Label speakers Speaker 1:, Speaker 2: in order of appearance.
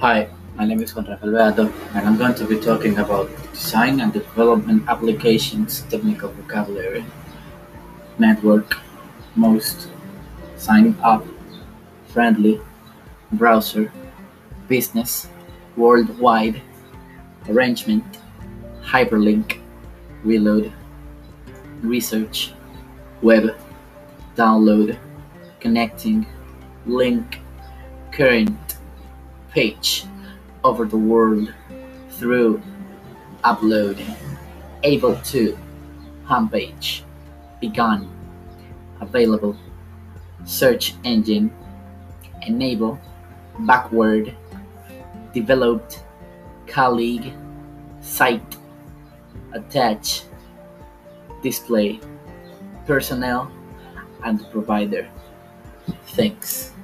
Speaker 1: Hi, my name is Juan Rafael Beato, and I'm going to be talking about design and development applications, technical vocabulary, network, most, sign up, friendly, browser, business, worldwide, arrangement, hyperlink, reload, research, web, download, connecting, link, current, page over the world through upload, able to, homepage, begun, available, search engine, enable, backward, developed, colleague, site, attach, display, personnel, and provider. Thanks.